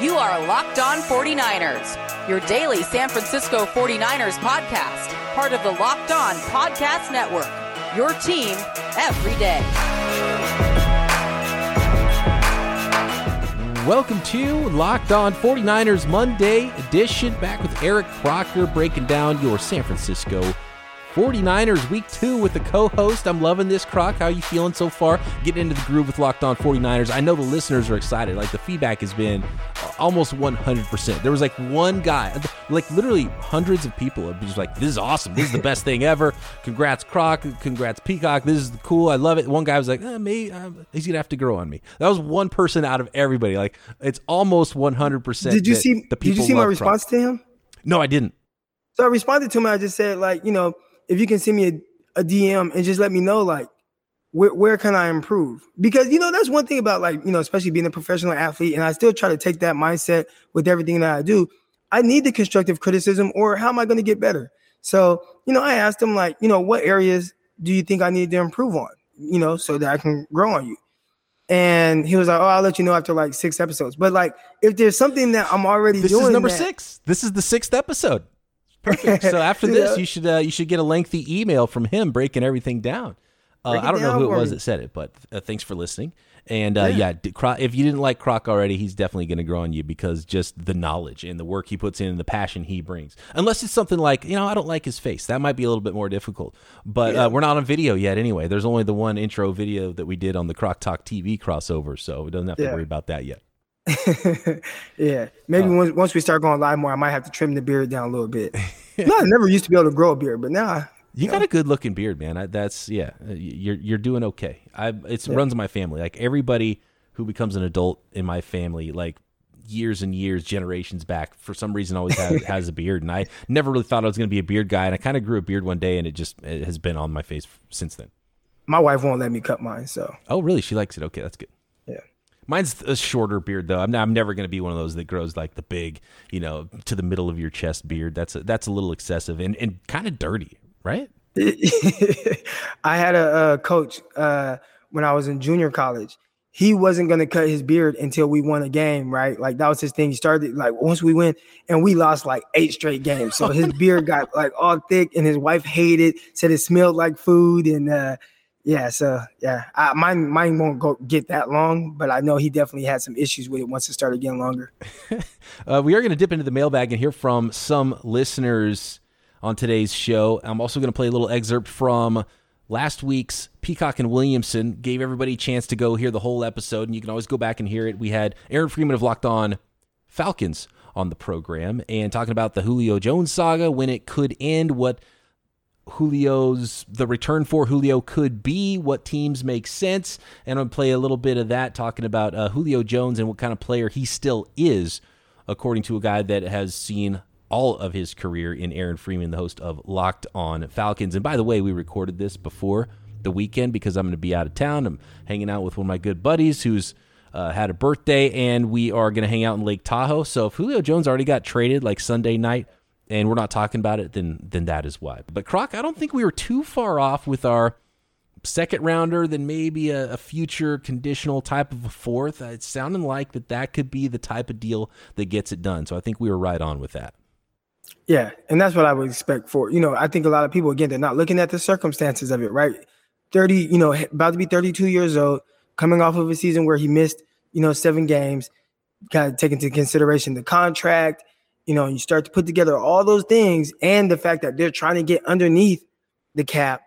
You are Locked On 49ers, your daily San Francisco 49ers podcast, part of the Locked On Podcast Network. Your team every day. Welcome to Locked On 49ers Monday edition. Back with Eric Crocker breaking down your San Francisco 49ers week two with the co-host. I'm loving this, Croc. How are you feeling so far? Getting into the groove with Locked On 49ers. I know the listeners are excited. Like the feedback has been almost 100%. There was like one guy, like literally hundreds of people are just like, this is awesome. This is the best thing ever. Congrats, Croc. Congrats, Peacock. This is cool. I love it. One guy was like, eh, maybe uh, he's going to have to grow on me. That was one person out of everybody. Like it's almost 100%. Did you see, the people did you see my response Croc. to him? No, I didn't. So I responded to him. I just said like, you know, if you can send me a, a DM and just let me know like where, where can I improve? Because you know that's one thing about like you know especially being a professional athlete, and I still try to take that mindset with everything that I do. I need the constructive criticism, or how am I going to get better? So you know, I asked him like, you know, what areas do you think I need to improve on? You know, so that I can grow on you. And he was like, "Oh, I'll let you know after like six episodes." But like, if there's something that I'm already this doing, this is number that, six. This is the sixth episode. Perfect. So after this, you should uh, you should get a lengthy email from him breaking everything down. Uh, I don't know who it was that said it, but uh, thanks for listening. And uh, yeah, yeah if you didn't like Croc already, he's definitely going to grow on you because just the knowledge and the work he puts in and the passion he brings. Unless it's something like, you know, I don't like his face. That might be a little bit more difficult. But yeah. uh, we're not on video yet anyway. There's only the one intro video that we did on the Croc Talk TV crossover, so we don't have to yeah. worry about that yet. yeah, maybe uh, once once we start going live more, I might have to trim the beard down a little bit. no, I never used to be able to grow a beard, but now you, got a good looking beard, man. I, that's yeah, uh, you're you're doing okay. I it yeah. runs in my family. Like everybody who becomes an adult in my family, like years and years, generations back, for some reason always has, has a beard, and I never really thought I was going to be a beard guy, and I kind of grew a beard one day, and it just it has been on my face since then. My wife won't let me cut mine, so. Oh, really? She likes it. Okay, that's good. Mine's a shorter beard though. I'm, not, I'm never going to be one of those that grows like the big, you know, to the middle of your chest beard. That's a, that's a little excessive and, and kind of dirty, right? I had a, a coach uh, when I was in junior college. He wasn't going to cut his beard until we won a game, right? Like that was his thing. He started like once we win, and we lost like eight straight games. So his beard got like all thick, and his wife hated, said it smelled like food, and uh, yeah, so yeah, I, mine mine won't go get that long, but I know he definitely had some issues with it once it started getting longer. uh, we are going to dip into the mailbag and hear from some listeners on today's show. I'm also going to play a little excerpt from last week's Peacock and Williamson. Gave everybody a chance to go hear the whole episode, and you can always go back and hear it. We had Aaron Freeman of Locked On Falcons on the program and talking about the Julio Jones saga, when it could end, what Julio's the return for Julio could be, what teams make sense, and I'll play a little bit of that talking about uh, Julio Jones and what kind of player he still is, according to a guy that has seen all of his career in Aaron Freeman, the host of Locked On Falcons. And by the way, we recorded this before the weekend because I'm going to be out of town. I'm hanging out with one of my good buddies who's uh, had a birthday, and we are going to hang out in Lake Tahoe. So if Julio Jones already got traded like Sunday night and we're not talking about it, then then that is why. But Croc, I don't think we were too far off with our second rounder, then maybe a, a future conditional type of a fourth. Uh, it's sounding like that that could be the type of deal that gets it done. So I think we were right on with that. Yeah, and that's what I would expect for you know. I think a lot of people again they're not looking at the circumstances of it, right? Thirty, you know, about to be thirty-two years old, coming off of a season where he missed, you know, seven games. Kind of take into consideration the contract, you know, you start to put together all those things and the fact that they're trying to get underneath the cap.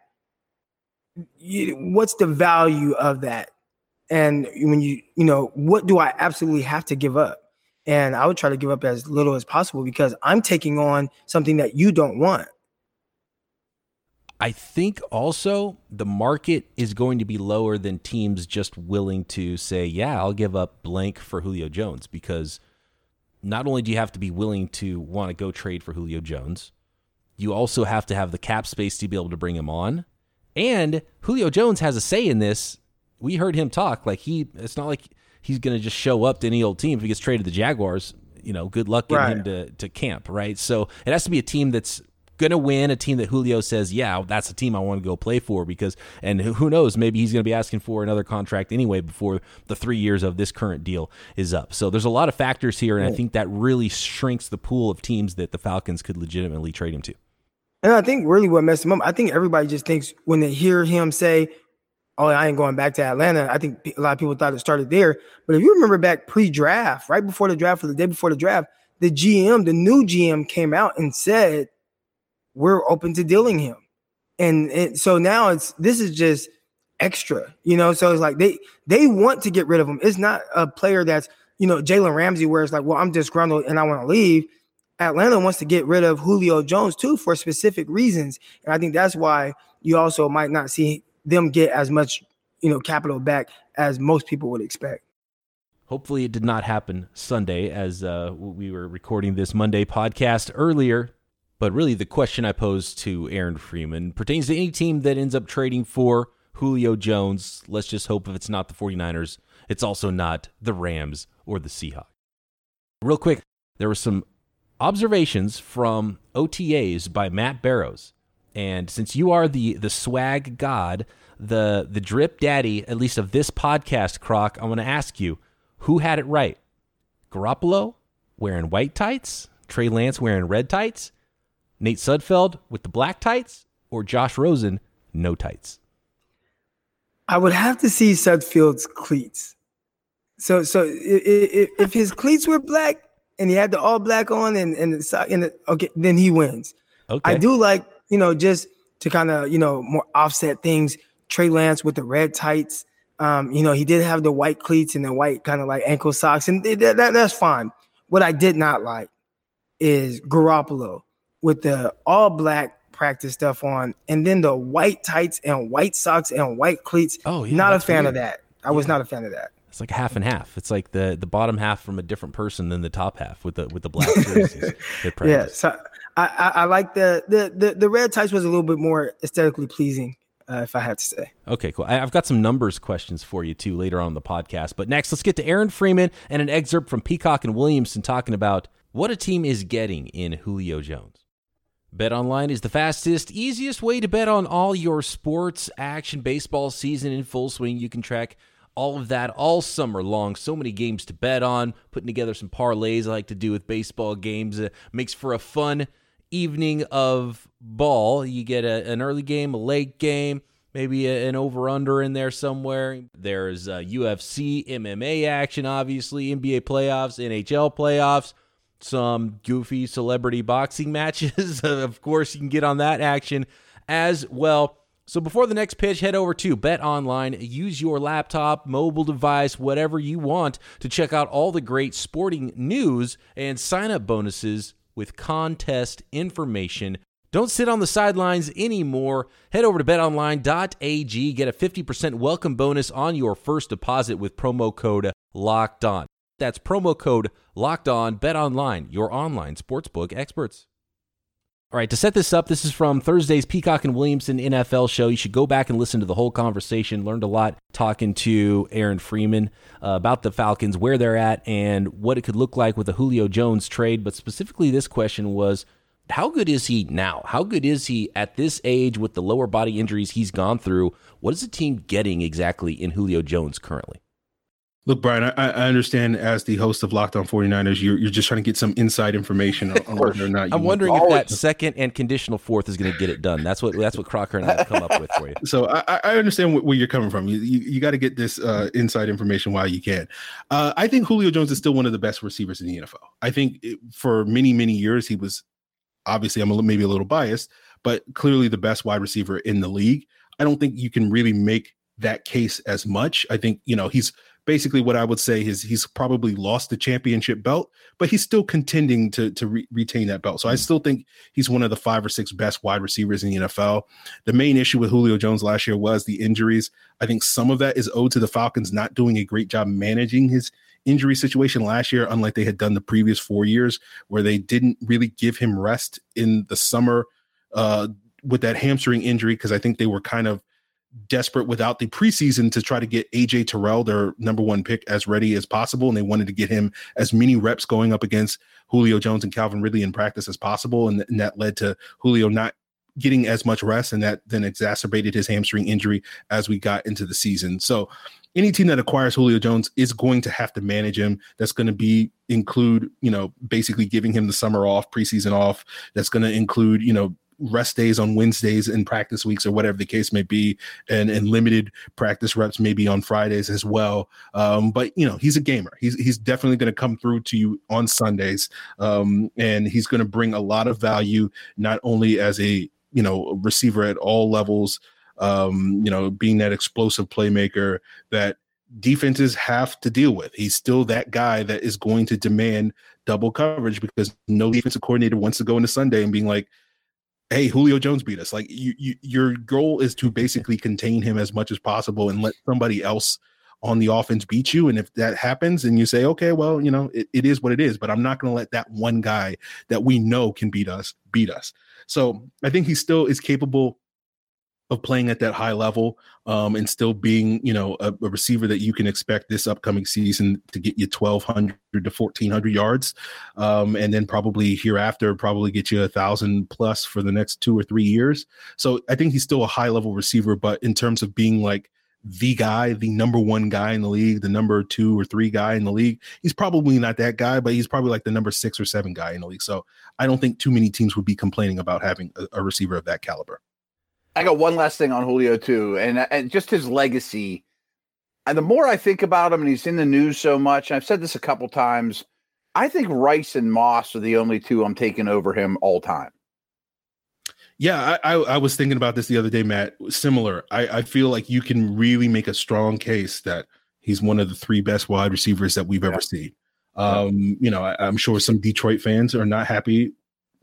You, what's the value of that? And when you, you know, what do I absolutely have to give up? And I would try to give up as little as possible because I'm taking on something that you don't want. I think also the market is going to be lower than teams just willing to say, yeah, I'll give up blank for Julio Jones because – not only do you have to be willing to want to go trade for Julio Jones, you also have to have the cap space to be able to bring him on. And Julio Jones has a say in this. We heard him talk like he. It's not like he's going to just show up to any old team if he gets traded to the Jaguars. You know, good luck getting right. him to to camp, right? So it has to be a team that's going to win, a team that Julio says, yeah, that's a team I want to go play for because, and who knows, maybe he's going to be asking for another contract anyway before the three years of this current deal is up. So there's a lot of factors here, and I think that really shrinks the pool of teams that the Falcons could legitimately trade him to. And I think really what messed him up, I think everybody just thinks when they hear him say, oh, I ain't going back to Atlanta. I think a lot of people thought it started there. But if you remember back pre-draft, right before the draft or the day before the draft, the GM, the new GM came out and said, we're open to dealing him. And it, so now it's this is just extra, you know. So it's like they they want to get rid of him. It's not a player that's you know Jalen Ramsey, where it's like, well, I'm disgruntled and I want to leave. Atlanta wants to get rid of Julio Jones too for specific reasons, and I think that's why you also might not see them get as much you know capital back as most people would expect. Hopefully, it did not happen Sunday as uh, we were recording this Monday podcast earlier. But really, the question I pose to Aaron Freeman pertains to any team that ends up trading for Julio Jones. Let's just hope if it's not the 49ers, it's also not the Rams or the Seahawks. Real quick, there were some observations from OTAs by Matt Barrows. And since you are the the swag god, the the drip daddy, at least of this podcast, Croc, I want to ask you, who had it right? Garoppolo wearing white tights, Trey Lance wearing red tights, Nate Sudfeld with the black tights or Josh Rosen no tights? I would have to see Sudfeld's cleats. So so if, if his cleats were black and he had the all black on and and the, sock and the, okay, then he wins. Okay. I do like you know just to kind of you know more offset things. Trey Lance with the red tights. Um, you know he did have the white cleats and the white kind of like ankle socks, and that, that, that's fine. What I did not like is Garoppolo with the all black practice stuff on, and then the white tights and white socks and white cleats. Oh, yeah, not a fan weird. of that. I yeah. was not a fan of that. It's like half and half. It's like the the bottom half from a different person than the top half with the with the black jerseys. yeah, so I, I, I like the, the the the red tights was a little bit more aesthetically pleasing. Uh, if I had to say. Okay, cool. I, have got some numbers questions for you too later on the podcast. But next, let's get to Aaron Freeman and an excerpt from Peacock and Williamson talking about what a team is getting in Julio Jones. BetOnline is the fastest, easiest way to bet on all your sports action. Baseball season in full swing. You can track all of that all summer long. So many games to bet on. Putting together some parlays I like to do with baseball games makes for a fun evening of ball. You get a, an early game, a late game, maybe a, an over under in there somewhere. There's uh, UFC, MMA action, obviously, NBA playoffs, NHL playoffs some goofy celebrity boxing matches. of course, you can get on that action as well. So before the next pitch, head over to Bet Online. Use your laptop, mobile device, whatever you want to check out all the great sporting news and sign up bonuses with contest information. Don't sit on the sidelines anymore. Head over to betonline.ag. Get a 50% welcome bonus on your first deposit with promo code LOCKED ON. That's promo code locked on bet online, your online sportsbook experts. All right, to set this up, this is from Thursday's Peacock and Williamson NFL show. You should go back and listen to the whole conversation. Learned a lot talking to Aaron Freeman uh, about the Falcons, where they're at, and what it could look like with the Julio Jones trade. But specifically, this question was how good is he now? How good is he at this age with the lower body injuries he's gone through? What is the team getting exactly in Julio Jones currently? Look, Brian, I, I, understand as the host of Locked On 49ers, you're, you're just trying to get some inside information on, on whether or not I'm wondering if that second and conditional fourth is going to get it done. That's what that's what Crocker and I have come up with for you. So I, I understand where you're coming from. You you, you got to get this uh, inside information while you can. Uh, I think Julio Jones is still one of the best receivers in the NFL. I think it, for many many years he was obviously I'm a, maybe a little biased, but clearly the best wide receiver in the league. I don't think you can really make that case as much. I think you know he's basically what I would say is he's probably lost the championship belt, but he's still contending to to re- retain that belt. So I mm. still think he's one of the five or six best wide receivers in the NFL. The main issue with Julio Jones last year was the injuries. I think some of that is owed to the Falcons not doing a great job managing his injury situation last year, unlike they had done the previous four years, where they didn't really give him rest in the summer uh, with that hamstring injury because I think they were kind of desperate without the preseason to try to get AJ Terrell, their number one pick, as ready as possible. And they wanted to get him as many reps going up against Julio Jones and Calvin Ridley in practice as possible. And, and that led to Julio not getting as much rest. And that then exacerbated his hamstring injury as we got into the season. So any team that acquires Julio Jones is going to have to manage him. That's going to be include, you know, basically giving him the summer off, preseason off. That's going to include, you know, rest days on Wednesdays and practice weeks or whatever the case may be, and and limited practice reps maybe on Fridays as well. Um, but you know, he's a gamer. He's he's definitely going to come through to you on Sundays, um, and he's going to bring a lot of value not only as a you know receiver at all levels, um, you know, being that explosive playmaker that defenses have to deal with. He's still that guy that is going to demand double coverage because no defensive coordinator wants to go into Sunday and being like, hey, Julio Jones beat us. Like you, you, your goal is to basically contain him as much as possible and let somebody else on the offense beat you. And if that happens and you say, okay, well, you know, it, it is what it is, but I'm not going to let that one guy that we know can beat us beat us. So I think he still is capable of playing at that high level um, and still being, you know, a, a, receiver that you can expect this upcoming season to get you 1,200 to 1,400 yards. Um, and then probably hereafter, probably get you a thousand plus for the next two or three years. So I think he's still a high level receiver, but in terms of being like the guy, the number one guy in the league, the number two or three guy in the league, he's probably not that guy, but he's probably like the number six or seven guy in the league. So I don't think too many teams would be complaining about having a, a receiver of that caliber. I got one last thing on Julio too, and and just his legacy. And the more I think about him, and he's in the news so much, I've said this a couple times. I think Rice and Moss are the only two I'm taking over him all time. Yeah, I, I, I was thinking about this the other day, Matt. Similar. I, I feel like you can really make a strong case that he's one of the three best wide receivers that we've yeah. ever seen. Um, you know, I, am sure some Detroit fans are not happy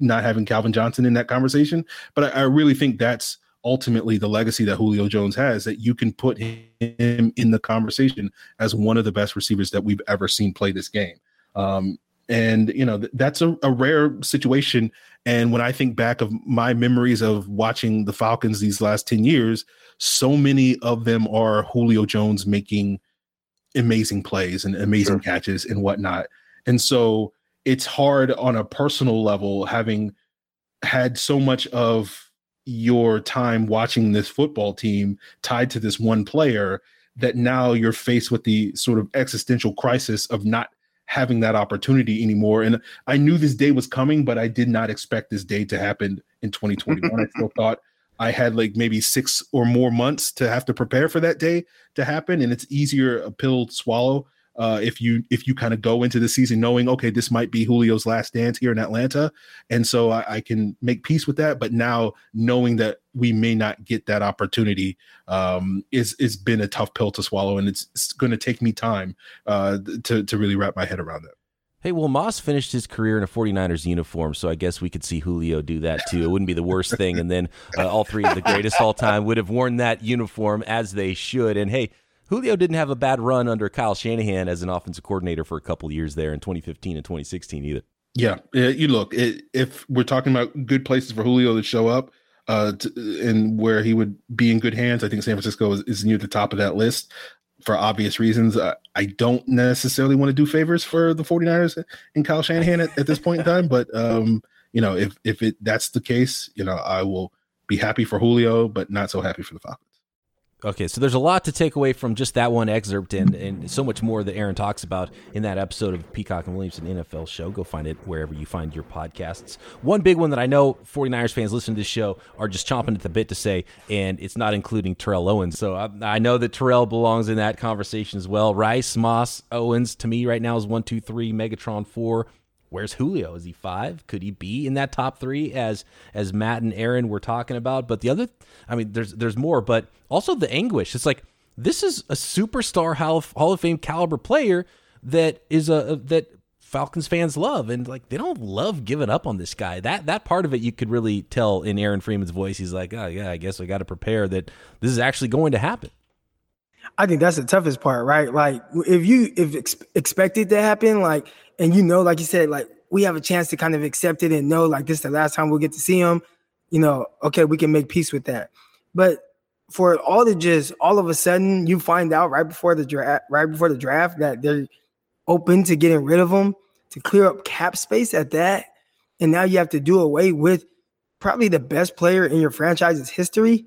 not having Calvin Johnson in that conversation, but I, I really think that's ultimately the legacy that Julio Jones has that you can put him in the conversation as one of the best receivers that we've ever seen play this game. Um, and you know th- that's a, a, rare situation. And when I think back of my memories of watching the Falcons these last ten years, so many of them are Julio Jones making amazing plays and amazing sure. catches and whatnot. And so it's hard on a personal level having had so much of your time watching this football team tied to this one player that now you're faced with the sort of existential crisis of not having that opportunity anymore. And I knew this day was coming, but I did not expect this day to happen in 2021. I still thought I had like maybe six or more months to have to prepare for that day to happen. And it's easier a pill to swallow uh, if you if you kind of go into the season knowing okay this might be Julio's last dance here in Atlanta, and so I, I, can make peace with that. But now knowing that we may not get that opportunity um, is is been a tough pill to swallow, and it's, it's going to take me time uh, to to really wrap my head around that. Hey, well, Moss finished his career in a 49ers uniform, so I guess we could see Julio do that too. It wouldn't be the worst thing. And then uh, all three of the greatest all time would have worn that uniform as they should. And hey, Julio didn't have a bad run under Kyle Shanahan as an offensive coordinator for a couple years there in 2015 and 2016 either. Yeah, you look it, if we're talking about good places for Julio to show up, uh, to, and where he would be in good hands, I think San Francisco is, is near the top of that list for obvious reasons. Uh, I don't necessarily want to do favors for the 49ers and Kyle Shanahan at, at this point in time, but um, you know, if if it that's the case, you know, I will be happy for Julio, but not so happy for the Falcons. Okay, so there's a lot to take away from just that one excerpt and, and so much more that Aaron talks about in that episode of Peacock and Williams, Williamson NFL show. Go find it wherever you find your podcasts. One big one that I know 49ers fans listening to this show are just chomping at the bit to say, and it's not including Terrell Owens. So I, I know that Terrell belongs in that conversation as well. Rice, Moss, Owens, to me right now is one, two, three, Megatron four. Where's Julio? Is he five? Could he be in that top three as as Matt and Aaron were talking about? But the other, I mean, there's there's more, but also the anguish. It's like this is a superstar Hall of, Hall of Fame caliber player that is a, that Falcons fans love, and like they don't love giving up on this guy. That that part of it you could really tell in Aaron Freeman's voice. He's like, oh yeah, I guess I got to prepare that this is actually going to happen. I think that's the toughest part, right? Like if you if ex- expected to happen, like and you know, like you said, like we have a chance to kind of accept it and know like this is the last time we'll get to see him, you know, okay, we can make peace with that. But for it all to just all of a sudden you find out right before the draft, right before the draft that they're open to getting rid of him to clear up cap space at that, and now you have to do away with probably the best player in your franchise's history.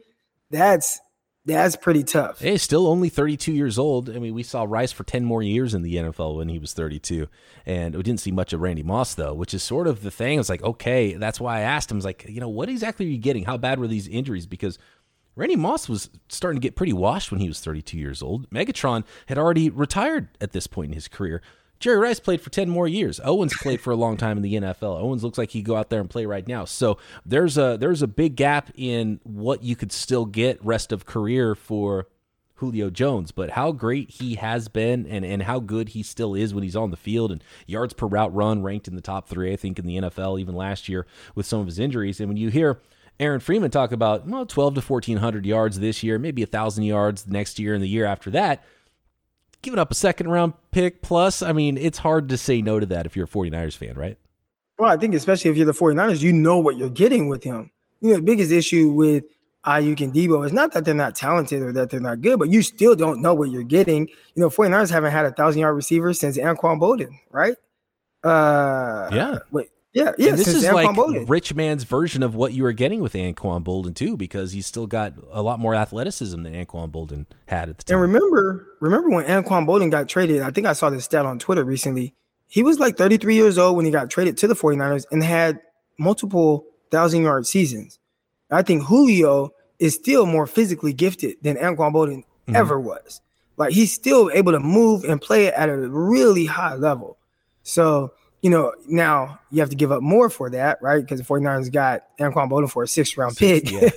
That's that's pretty tough. Hey, still only 32 years old. I mean, we saw Rice for 10 more years in the NFL when he was 32. And we didn't see much of Randy Moss, though, which is sort of the thing. It's like, okay, that's why I asked him, I like, you know, what exactly are you getting? How bad were these injuries? Because Randy Moss was starting to get pretty washed when he was 32 years old. Megatron had already retired at this point in his career. Jerry Rice played for 10 more years. Owens played for a long time in the NFL. Owens looks like he'd go out there and play right now. So there's a there's a big gap in what you could still get rest of career for Julio Jones, but how great he has been and, and how good he still is when he's on the field and yards per route run ranked in the top three, I think, in the NFL, even last year with some of his injuries. And when you hear Aaron Freeman talk about well, 12 to 1400 yards this year, maybe a thousand yards next year and the year after that. Giving up a second round pick plus, I mean, it's hard to say no to that if you're a 49ers fan, right? Well, I think especially if you're the 49ers, you know what you're getting with him. You know, the biggest issue with Aiyuk and Deebo is not that they're not talented or that they're not good, but you still don't know what you're getting. You know, 49ers haven't had a thousand yard receiver since Anquan Boldin, right? Uh yeah. Wait, yeah, yeah. And this is Anquan like Boldin. rich man's version of what you were getting with Anquan Boldin too, because he's still got a lot more athleticism than Anquan Boldin had at the time. And remember, remember when Anquan Boldin got traded? I think I saw this stat on Twitter recently. He was like 33 years old when he got traded to the 49ers and had multiple thousand yard seasons. I think Julio is still more physically gifted than Anquan Boldin Mhm. ever was. Like he's still able to move and play at a really high level. So, you know, now you have to give up more for that, right? Because the 49ers got Anquan Boldin for a sixth round pick. Yeah.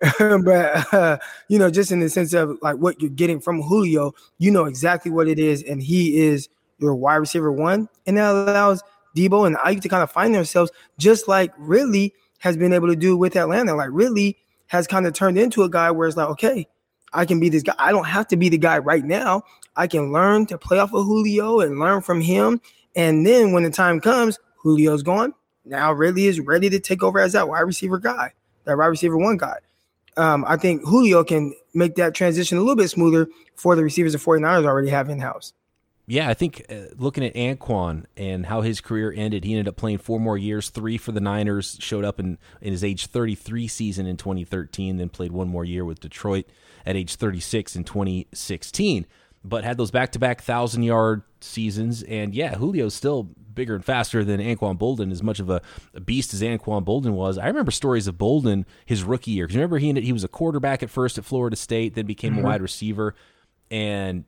but uh, you know, just in the sense of like what you're getting from Julio, you know exactly what it is, and he is your wide receiver one, and that allows Deebo and Aiyuk to kind of find themselves, just like Ridley has been able to do with Atlanta. Like Ridley has kind of turned into a guy where it's like, okay, I can be this guy. I don't have to be the guy right now. I can learn to play off of Julio and learn from him, and then when the time comes, Julio's gone. Now Ridley is ready to take over as that wide receiver guy, that wide receiver one guy um, I think Julio can make that transition a little bit smoother for the receivers the 49ers already have in house. Yeah, I think uh, looking at Anquan and how his career ended, he ended up playing four more years, three for the Niners, showed up in, in his age 33 season in 2013, then played one more year with Detroit at age 36 in 2016, but had those back to back thousand yard seasons. And yeah, Julio's still bigger and faster than Anquan Boldin, as much of a, a beast as Anquan Boldin was. I remember stories of Boldin his rookie year, because remember he, ended, he was a quarterback at first at Florida State, then became a wide receiver. And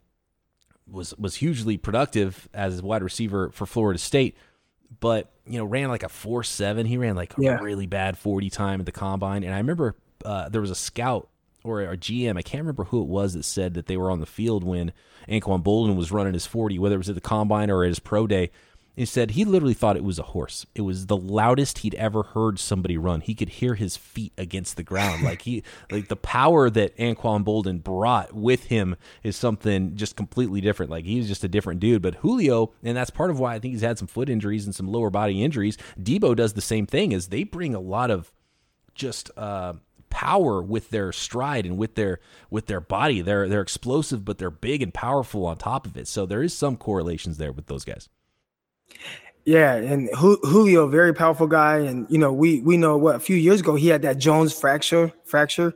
was was hugely productive as a wide receiver for Florida State, but you know ran like a four seven. He ran like Yeah. a really bad forty time at the combine, and I remember uh, there was a scout or a GM, I can't remember who it was that said that they were on the field when Anquan Boldin was running his forty, whether it was at the combine or at his pro day. He said he literally thought it was a horse. It was the loudest he'd ever heard somebody run. He could hear his feet against the ground. Like he like the power that Anquan Boldin brought with him is something just completely different. Like he's just a different dude. But Julio, and that's part of why I think he's had some foot injuries and some lower body injuries. Deebo does the same thing is they bring a lot of just uh power with their stride and with their with their body. They're they're explosive, but they're big and powerful on top of it. So there is some correlations there with those guys. Yeah, and Julio, very powerful guy, and you know we we know what a few years ago he had that Jones fracture. Fracture.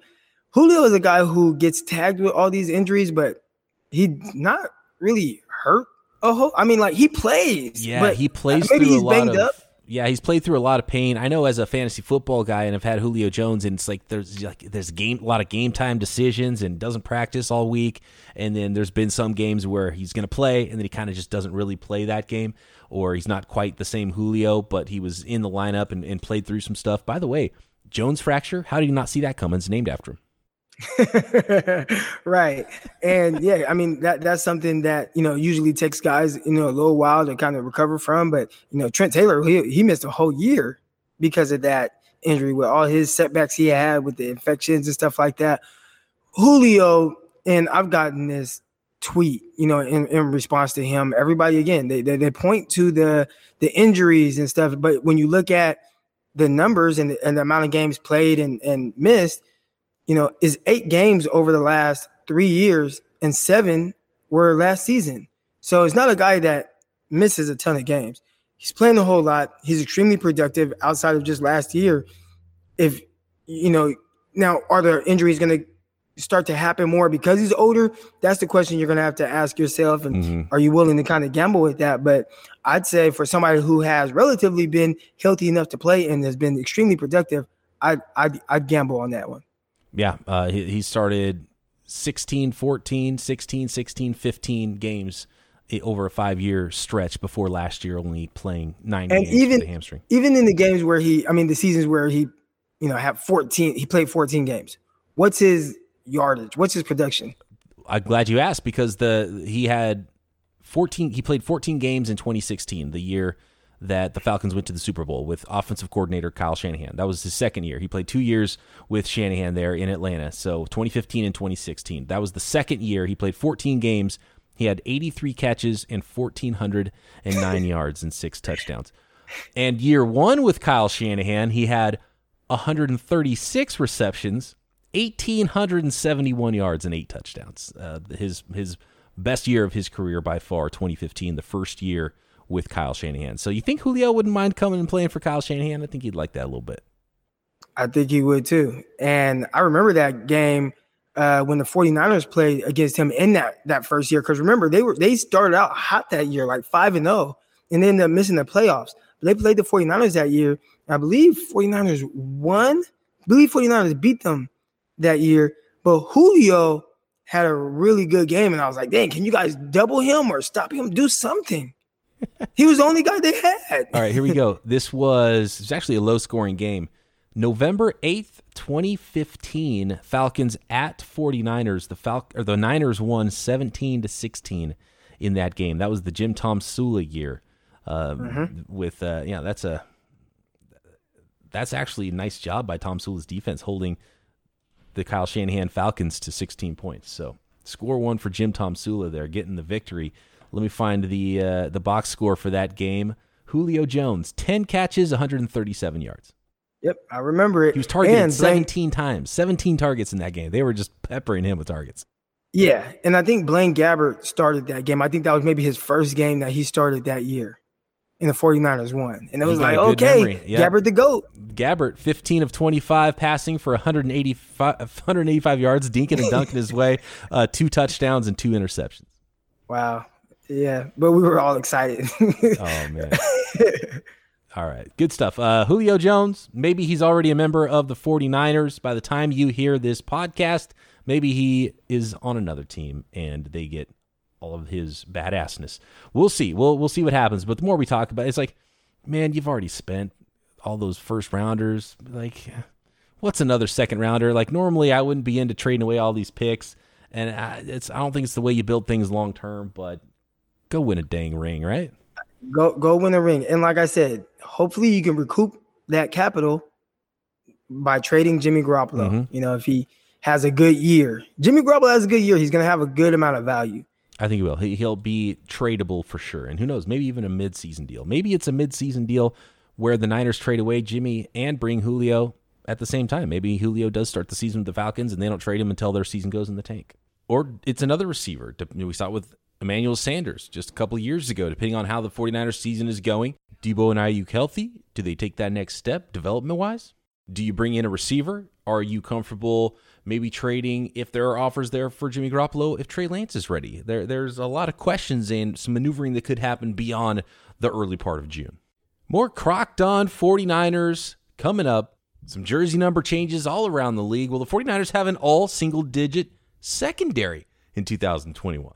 Julio is a guy who gets tagged with all these injuries, but he not really hurt. a whole. I mean, like he plays. Yeah, but he plays maybe through he's a lot banged of. up. Yeah, he's played through a lot of pain. I know as a fantasy football guy, and I've had Julio Jones, and it's like there's like there's game a lot of game time decisions, and doesn't practice all week. And then there's been some games where he's going to play, and then he kind of just doesn't really play that game, or he's not quite the same Julio, but he was in the lineup and, and played through some stuff. By the way, Jones fracture, how do you not see that coming? It's named after him. right. And yeah, I mean that that's something that you know usually takes guys you know a little while to kind of recover from. But you know Trent Taylor he he missed a whole year because of that injury with all his setbacks he had with the infections and stuff like that. Julio and I've gotten this tweet, you know, in, in response to him. Everybody again, they, they they point to the the injuries and stuff, but when you look at the numbers and the, and the amount of games played and, and missed, you know, is eight games over the last three years, and seven were last season. So it's not a guy that misses a ton of games. He's playing a whole lot. He's extremely productive outside of just last year. If you know, now are there injuries going to start to happen more because he's older? That's the question you're going to have to ask yourself. And mm-hmm. are you willing to kind of gamble with that? But I'd say for somebody who has relatively been healthy enough to play and has been extremely productive, I'd, I'd, I'd gamble on that one. Yeah. Uh, he, he started 16, 14, 16, 16, 15 games over a five year stretch before last year only playing nine and even, hamstring. Even in the games where he, I mean, the seasons where he, you know, had 14, he played 14 games. What's his yardage? What's his production? I'm glad you asked because the he had 14 he played 14 games in 2016, the year that the Falcons went to the Super Bowl with offensive coordinator Kyle Shanahan. That was his second year. He played 2 years with Shanahan there in Atlanta. So 2015 and 2016. That was the second year he played 14 games. He had 83 catches and 1409 yards and 6 touchdowns. And year 1 with Kyle Shanahan, he had 136 receptions 1,871 yards and eight touchdowns. Uh, his his best year of his career by far, 2015, the first year with Kyle Shanahan. So you think Julio wouldn't mind coming and playing for Kyle Shanahan? I think he'd like that a little bit. I think he would too. And I remember that game uh, when the 49ers played against him in that that first year. Because remember, they were they started out hot that year, like 5 and 0, and then ended up missing the playoffs. But they played the 49ers that year. I believe 49ers won. I believe 49ers beat them that year. But Julio had a really good game, and I was like, dang, can you guys double him or stop him? Do something. he was the only guy they had. All right, here we go. This was, it was actually a low scoring game. November 8th, 2015, Falcons at 49ers. The Fal- or the Niners won 17 to 16 in that game. That was the Jim Tomsula year. Um, mm-hmm. With uh, yeah, that's a that's actually a nice job by Tomsula's defense holding the Kyle Shanahan Falcons to 16 points. So score one for Jim Tom Tomsula there, getting the victory. Let me find the uh, the box score for that game. Julio Jones, 10 catches, 137 yards. Yep, I remember it. He was targeted and 17 Blaine, times, 17 targets in that game. They were just peppering him with targets. Yeah, and I think Blaine Gabbert started that game. I think that was maybe his first game that he started that year and the 49ers won. And it was like, okay, yep. Gabbert the GOAT. Gabbert, 15 of 25 passing for 185, 185 yards, dinking and dunking his way, uh, two touchdowns and two interceptions. Wow. Yeah, but we were all excited. oh, man. all right. Good stuff. Uh, Julio Jones, maybe he's already a member of the 49ers. By the time you hear this podcast, maybe he is on another team and they get all of his badassness. We'll see. We'll we'll see what happens. But the more we talk about it, it's like, man, you've already spent all those first rounders. Like, what's another second rounder? Like normally I wouldn't be into trading away all these picks, and I, it's I don't think it's the way you build things long term. But go win a dang ring, right? Go go win a ring, and like I said, hopefully you can recoup that capital by trading Jimmy Garoppolo. Mm-hmm. You know, if he has a good year, Jimmy Garoppolo has a good year, he's going to have a good amount of value. I think he will. He, will be tradable for sure. And who knows, maybe even a midseason deal. Maybe it's a midseason deal where the Niners trade away Jimmy and bring Julio at the same time. Maybe Julio does start the season with the Falcons and they don't trade him until their season goes in the tank. Or it's another receiver. We saw it with Emmanuel Sanders just a couple years ago, depending on how the 49ers season is going. Deebo and Aiyuk healthy? Do they take that next step development wise? Do you bring in a receiver? Are you comfortable maybe trading if there are offers there for Jimmy Garoppolo if Trey Lance is ready? There, there's a lot of questions and some maneuvering that could happen beyond the early part of June. More crocked on 49ers coming up. Some jersey number changes all around the league. Will the 49ers have an all single digit secondary in 2021?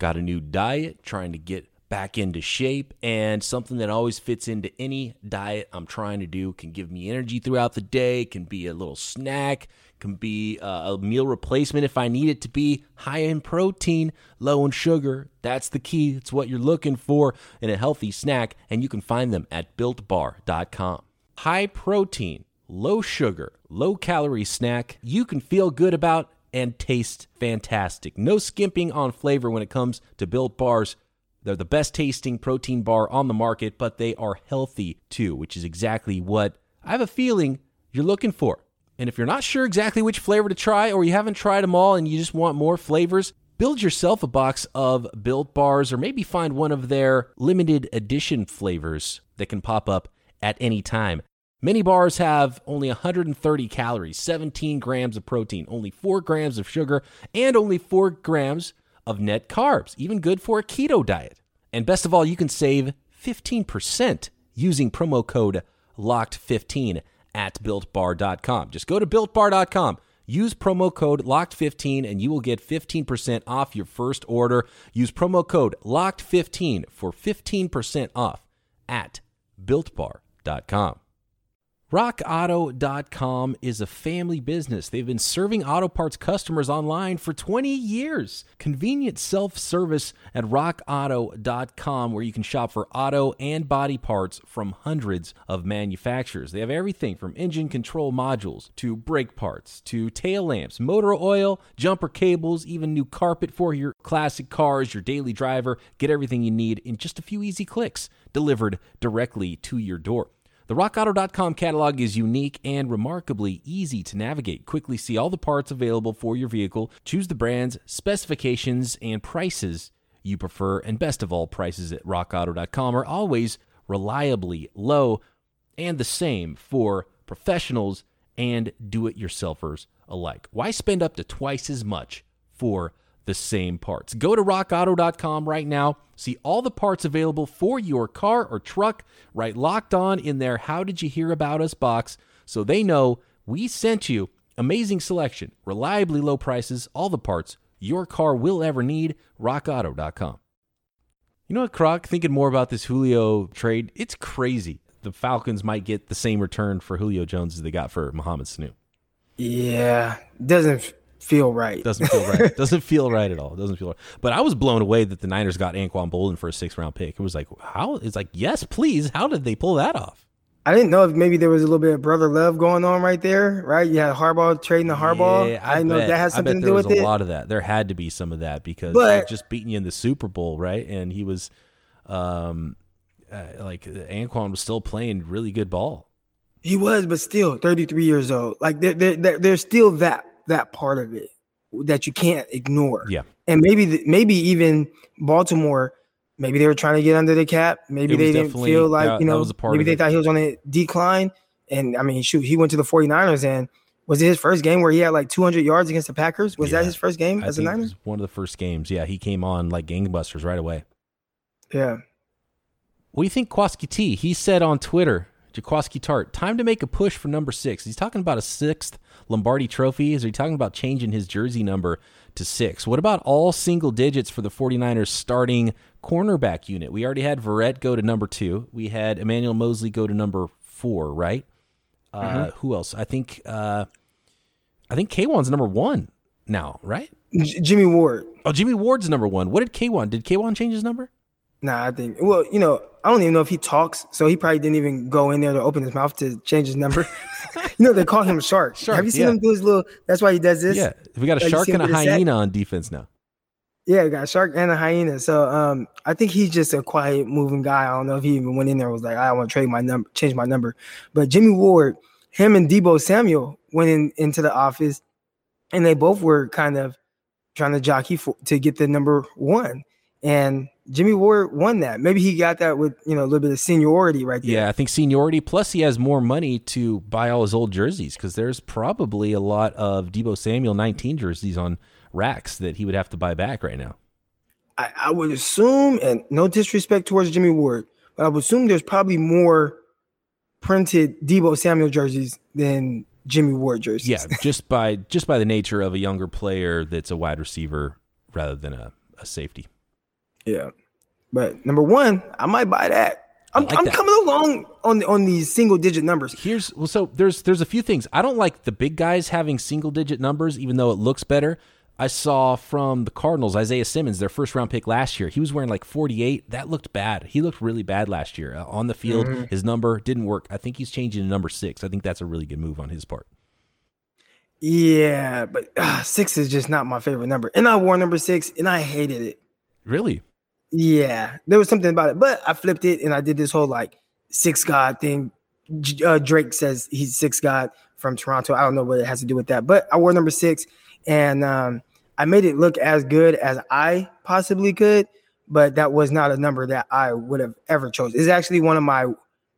Got a new diet, trying to get back into shape and something that always fits into any diet I'm trying to do can give me energy throughout the day, can be a little snack, can be uh, a meal replacement if I need it to be high in protein, low in sugar. That's the key. It's what you're looking for in a healthy snack and you can find them at builtbar.com. High protein, low sugar, low calorie snack you can feel good about and taste fantastic. No skimping on flavor when it comes to built bars. They're the best tasting protein bar on the market, but they are healthy too, which is exactly what I have a feeling you're looking for And if you're not sure exactly which flavor to try, or you haven't tried them all and you just want more flavors, build yourself a box of Built Bars or maybe find one of their limited edition flavors that can pop up at any time. Many bars have only 130 calories, 17 grams of protein, only 4 grams of sugar, and only 4 grams of net carbs, even good for a keto diet. And best of all, you can save 15% using promo code LOCKED15 at builtbar.com. Just go to builtbar.com, use promo code LOCKED15, and you will get 15% off your first order. Use promo code LOCKED15 for 15% off at builtbar.com. RockAuto.com is a family business. They've been serving auto parts customers online for 20 years. Convenient self service at RockAuto.com, where you can shop for auto and body parts from hundreds of manufacturers. They have everything from engine control modules to brake parts to tail lamps, motor oil, jumper cables, even new carpet for your classic cars, your daily driver. Get everything you need in just a few easy clicks delivered directly to your door. The RockAuto.com catalog is unique and remarkably easy to navigate. Quickly see all the parts available for your vehicle, choose the brands, specifications, and prices you prefer, and best of all, prices at RockAuto.com are always reliably low and the same for professionals and do it yourselfers alike. Why spend up to twice as much for the same parts. Go to rockauto.com right now. See all the parts available for your car or truck. Right locked on in their How Did You Hear About Us box so they know we sent you. Amazing selection, reliably low prices, all the parts your car will ever need. RockAuto.com. You know what, Croc? Thinking more about this Julio trade, it's crazy. The Falcons might get the same return for Julio Jones as they got for Mohamed Sanu. Yeah, doesn't feel right. Doesn't feel right. Doesn't feel right at all. Doesn't feel right. But I was blown away that the Niners got Anquan Boldin for a six round pick. It was like, how? It's like, yes, please. How did they pull that off? I didn't know if maybe there was a little bit of brother love going on right there, right? You had Harbaugh trading the Harbaugh. Yeah, I, I know that has something to do with it. it. a lot of that. There had to be some of that because But- just beating you in the Super Bowl, right? And he was, um, uh, like Anquan was still playing really good ball. He was, but still 33 years old. Like there, there, there- there's still that that part of it that you can't ignore. Yeah. And maybe the, maybe even Baltimore, maybe they were trying to get under the cap. Maybe they didn't feel like, that- you know, was a part maybe they it. thought he was on a decline. And I mean, shoot, he went to the 49ers and was it his first game where he had like 200 yards against the Packers? Was Yeah. that his first game I as a Niner? was one of the first games. Yeah, he came on like gangbusters right away. Yeah. What do you think, Kwaski T? He said on Twitter, Jaquiski Tartt, time to make a push for number six. He's talking about a sixth Lombardi trophy. Is he talking about changing his jersey number to six? What about all single digits for the 49ers starting cornerback unit? We already had Verrett go to number two. We had Emmanuel Moseley go to number four, right? Uh, who else? I think uh, I think K1's number one now, right? J- Jimmy Ward. Oh, Jimmy Ward's number one. What did K1? Did K1 change his number? Nah, I think. Well, you know, I don't even know if he talks, so he probably didn't even go in there to open his mouth to change his number. you know, they call him Shark. Shark, Have you seen yeah. him do his little? That's why he does this. Yeah, we got a Like, shark and a hyena on defense now. Yeah, he got a shark and a hyena. So um, I think he's just a quiet, moving guy. I don't know if he even went in there and was like, I want to trade my number, change my number. But Jimmy Ward, him and Deebo Samuel went in into the office, and they both were kind of trying to jockey for, to get the number one. And Jimmy Ward won that. Maybe he got that with you know a little bit of seniority right there. Yeah, I think seniority. Plus, he has more money to buy all his old jerseys because there's probably a lot of Deebo Samuel 19 jerseys on racks that he would have to buy back right now. I, I would assume, and no disrespect towards Jimmy Ward, but I would assume there's probably more printed Deebo Samuel jerseys than Jimmy Ward jerseys. Yeah, just by just by the nature of a younger player that's a wide receiver rather than a, a safety. Yeah. But number one, I might buy that. I'm, like I'm that. coming along on on these single digit numbers. Here's well, so there's there's a few things. I don't like the big guys having single digit numbers, even though it looks better. I saw from the Cardinals Isaiah Simmons, their first round pick last year. He was wearing like 48. That looked bad. He looked really bad last year uh, on the field. His number didn't work. I think he's changing to number six. I think that's a really good move on his part. Yeah, but uh, six is just not my favorite number. And I wore number six, and I hated it. Really? Yeah, there was something about it, but I flipped it and I did this whole like six god thing uh, Drake says he's six god from Toronto. I don't know what it has to do with that, but I wore number six, and um, I made it look as good as I possibly could. But that was not a number that I would have ever chose. It's actually one of my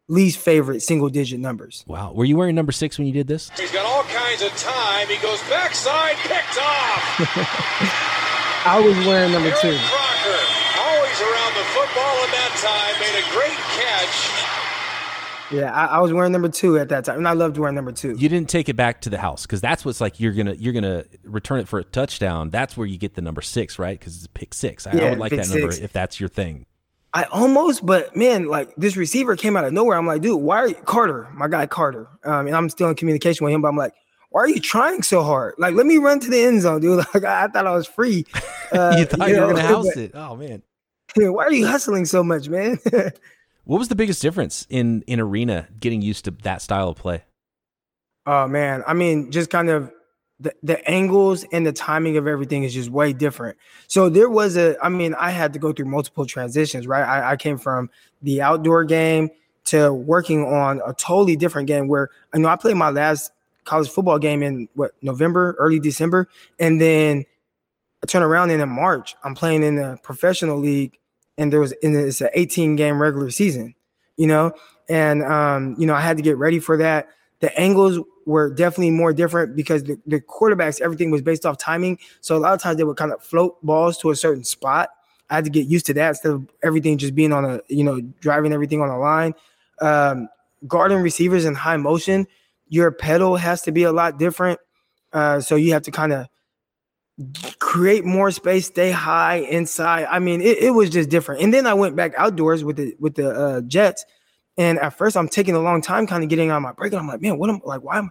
least favorite single digit numbers. Wow. Were you wearing number six when you did this? He's got all kinds of time. He goes backside, picked off. I was wearing number two. Crocker, always around the football at that time, made a great catch. Yeah, I, I was wearing number two at that time, and I loved wearing number two. You didn't take it back to the house because that's what's like. You're gonna you're gonna return it for a touchdown. That's where you get the number six, right? Because it's pick six. I, I would like pick that number six. if that's your thing. I almost, but man, like this receiver came out of nowhere. I'm like, dude, why are you Carter, my guy Carter? Um, and I'm still in communication with him, but I'm like, why are you trying so hard? Like, let me run to the end zone, dude. Like, I, I thought I was free. Uh, you thought you, were know, gonna house but- it. Oh man. Why are you hustling so much, man? What was the biggest difference in in arena getting used to that style of play? oh man, I mean, just kind of the, the angles and the timing of everything is just way different. So there was a, I mean, I had to go through multiple transitions, right? I, I came from the outdoor game to working on a totally different game where you know I played my last college football game in what November, early December, and then I turn around and in March I'm playing in the professional league, and there was and it's an 18 game regular season, you know, and um, you know I had to get ready for that. The angles were definitely more different because the, the quarterbacks everything was based off timing, so a lot of times they would kind of float balls to a certain spot. I had to get used to that instead of everything just being on a you know driving everything on a line. Um, guarding receivers in high motion, your pedal has to be a lot different. Uh, so you have to kind of create more space, stay high inside. I mean, it, it was just different. And then I went back outdoors with the with the uh, Jets, and at first I'm taking a long time, kind of getting on my break. And I'm like, man, what am like? Why am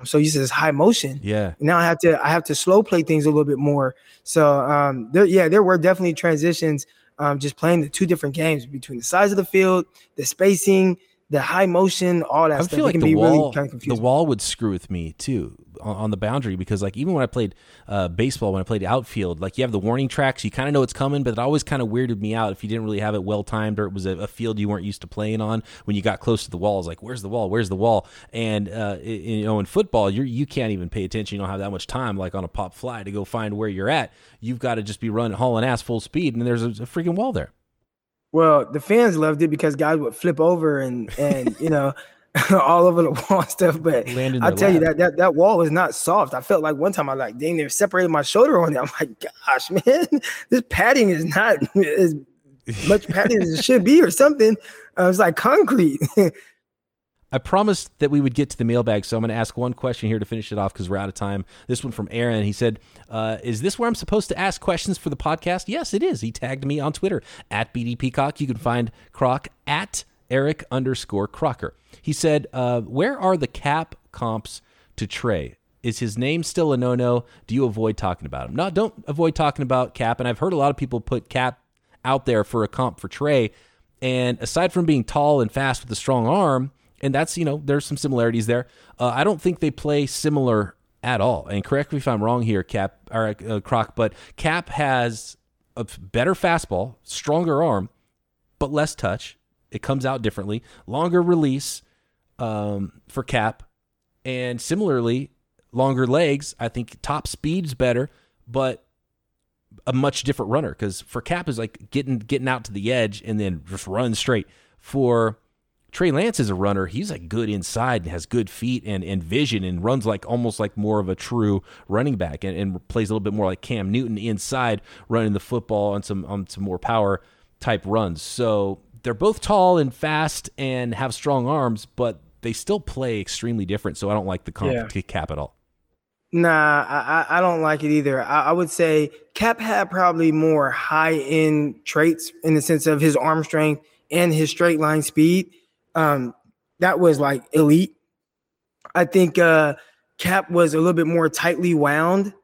I'm so used to this high motion? Yeah. now I have to I have to slow play things a little bit more. So um there yeah, there were definitely transitions um just playing the two different games between the size of the field, the spacing, the high motion, all that I stuff. feel it like can the be wall, really kind of the wall would screw with me too on, the boundary because like even when I played uh, baseball, when I played outfield, like you have the warning tracks, you kind of know it's coming, but it always kind of weirded me out if you didn't really have it well timed or it was a, a field you weren't used to playing on. When you got close to the wall, it's like, where's the wall? Where's the wall? And uh, i- you know, in football, you you can't even pay attention. You don't have that much time, like on a pop fly, to go find where you're at. You've got to just be running, hauling ass full speed, and there's a, a freaking wall there. Well, the fans loved it because guys would flip over and and you know all over the wall and stuff. But I tell you that that that wall was not soft. I felt like one time I like dang near separated my shoulder on it. I'm like, gosh, man, this padding is not as much padding as it should be or something. Uh, it's like concrete. I promised that we would get to the mailbag, so I'm going to ask one question here to finish it off because we're out of time. This one from Aaron. He said, uh, "Is this where I'm supposed to ask questions for the podcast?" Yes, it is. He tagged me on Twitter at BD Peacock. You can find Croc at Eric underscore Crocker. He said, uh, "Where are the Kap comps to Trey? Is his name still a no-no? Do you avoid talking about him? No, don't avoid talking about Kap. And I've heard a lot of people put Kap out there for a comp for Trey. And aside from being tall and fast with a strong arm, and that's you know there's some similarities there. Uh, I don't think they play similar at all. And correct me if I'm wrong here, Kap or uh, Croc, but Kap has a better fastball, stronger arm, but less touch. It comes out differently, longer release um, for Kap, and similarly longer legs. I think top speed's better, but a much different runner because for Kap is like getting getting out to the edge and then just run straight. For Trey Lance is a runner. He's like good inside and has good feet and, and vision and runs like almost like more of a true running back and, and plays a little bit more like Cam Newton inside running the football on some on some more power type runs. So they're both tall and fast and have strong arms, but they still play extremely different. So I don't like the comp Yeah. to Kap at all. Nah, I, I I don't like it either. I, I would say Kap had probably more high end traits in the sense of his arm strength and his straight line speed. Um, that was like elite. I think uh, Kap was a little bit more tightly wound.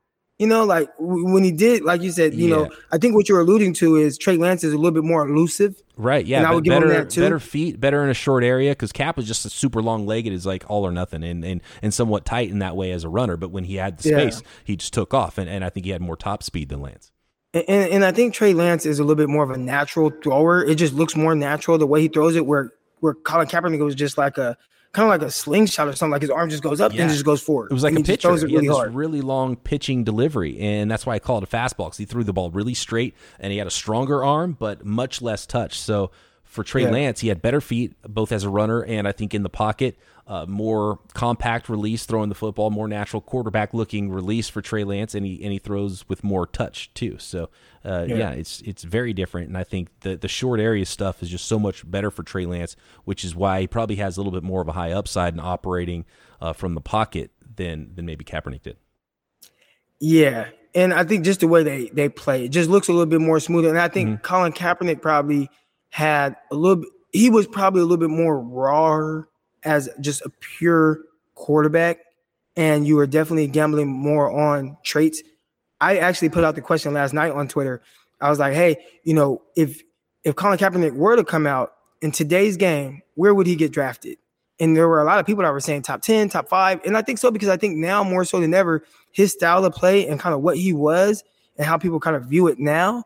You know, like when he did, like you said, you Yeah. know, I think what you're alluding to is Trey Lance is a little bit more elusive. Right. Yeah. And I would give him that, too. better feet, better in a short area because Kap was just a super long legged, is like all or nothing, and, and and somewhat tight in that way as a runner. But when he had the Yeah. space, he just took off, and, and I think he had more top speed than Lance. And, and, and I think Trey Lance is a little bit more of a natural thrower. It just looks more natural the way he throws it. Where where Colin Kaepernick was just like a kind of like a slingshot or something. Like his arm just goes up Yeah. and just goes forward. It was like and a pitcher. throws it he really hard. really long pitching delivery, and that's why I call it a fastball because he threw the ball really straight, and he had a stronger arm, but much less touch. So for Trey Yeah. Lance, he had better feet, both as a runner and I think in the pocket. Uh, more compact release, throwing the football, more natural quarterback looking release for Trey Lance, and he and he throws with more touch too. So uh, yeah. Yeah. it's it's very different, and I think the the short area stuff is just so much better for Trey Lance, which is why he probably has a little bit more of a high upside in operating uh, from the pocket than than maybe Kaepernick did. Yeah. And I think just the way they they play, it just looks a little bit more smoother. And I think Mm-hmm. Colin Kaepernick probably had a little bit, he was probably a little bit more raw as just a pure quarterback. And you were definitely gambling more on traits. I actually put out the question last night on Twitter. I was like, hey, you know, if if Colin Kaepernick were to come out in today's game, where would he get drafted? And there were a lot of people that were saying top 10, top five. And I think so because I think now more so than ever, his style of play and kind of what he was and how people kind of view it now,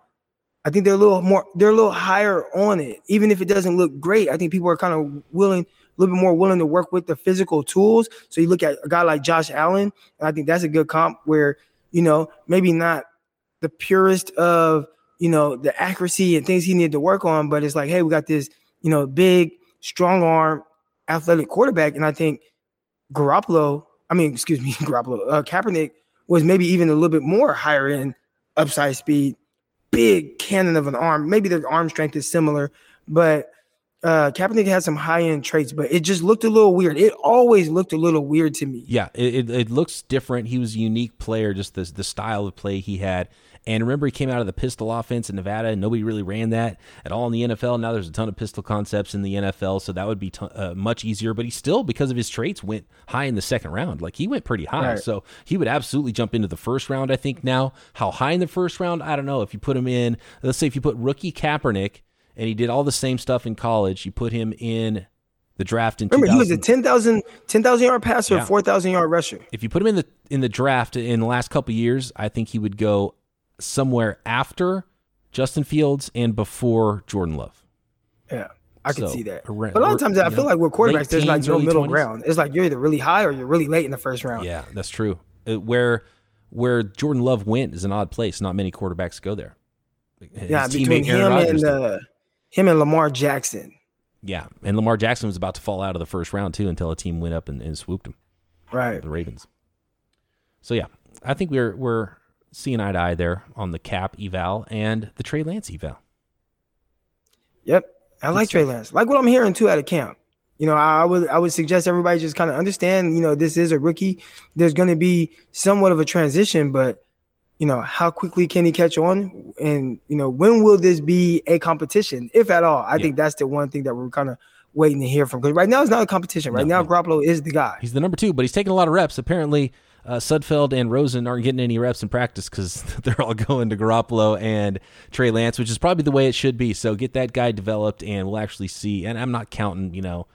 I think they're a little more, they're a little higher on it. Even if it doesn't look great, I think people are kind of willing, little bit more willing to work with the physical tools. So you look at a guy like Josh Allen, and I think that's a good comp where, you know, maybe not the purest of, you know, the accuracy and things he needed to work on, but it's like, hey, we got this, you know, big, strong arm, athletic quarterback. And I think Garoppolo, I mean, excuse me, Garoppolo, uh, Kaepernick was maybe even a little bit more higher in upside speed, big cannon of an arm. Maybe their arm strength is similar, but uh, Kaepernick had some high end traits, but it just looked a little weird. It always looked a little weird to me. Yeah, it, it, it looks different. He was a unique player, just the the style of play he had. And remember, he came out of the pistol offense in Nevada, and nobody really ran that at all in the NFL. Now there's a ton of pistol concepts in the NFL, so that would be ton uh, much easier. But he still, because of his traits, went high in the second round. Like he went pretty high, Right. so he would absolutely jump into the first round. I think now, how high in the first round, I don't know. If you put him in, let's say if you put rookie Kaepernick, and he did all the same stuff in college, you put him in the draft in Remember, he was a 10,000 10,000 yard passer, Yeah. 4,000 yard rusher. if you put him in the in the draft in the last couple of years, I think he would go somewhere after Justin Fields and before Jordan Love. Yeah, I can see that. But a lot of times, I feel know, like with quarterbacks, there's like no middle 20s. ground. It's like you're either really high or you're really late in the first round. Yeah, that's true. Uh, where where Jordan Love went is an odd place. Not many quarterbacks go there. His yeah, between him and uh, him and Lamar Jackson. yeah, and Lamar Jackson was about to fall out of the first round too until a team went up and, and swooped him. Right. the Ravens. So yeah, I think we're we're seeing eye to eye there on the Kap eval and the Trey Lance eval. Yep. I like Trey Lance. Like what I'm hearing too out of camp. You know, I would I would suggest everybody just kind of understand, you know, this is a rookie. There's going to be somewhat of a transition, but you know, how quickly can he catch on? And you know, when will this be a competition, if at all? I Yeah. think that's the one thing that we're kind of waiting to hear from. Because right now it's not a competition. Right No, now, no. Garoppolo is the guy. He's the number two, but he's taking a lot of reps. Apparently, uh, Sudfeld and Rosen aren't getting any reps in practice because they're all going to Garoppolo and Trey Lance, which is probably the way it should be. So get that guy developed, and we'll actually see. And I'm not counting, you know,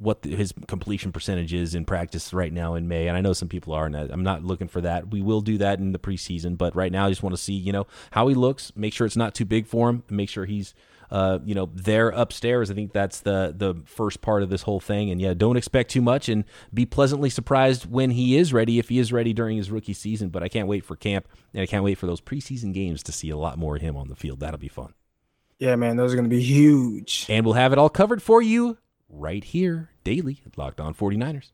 what the, his completion percentage is in practice right now in May. And I know some people are, and I'm not looking for that. We will do that in the preseason, but right now I just want to see, you know, how he looks. Make sure it's not too big for him, and make sure he's uh, you know, there upstairs. I think that's the the first part of this whole thing. And yeah, don't expect too much and be pleasantly surprised when he is ready, if he is ready during his rookie season. But I can't wait for camp and I can't wait for those preseason games to see a lot more of him on the field. That'll be fun. Yeah, man, those are going to be huge. And we'll have it all covered for you right here daily at Locked On 49ers.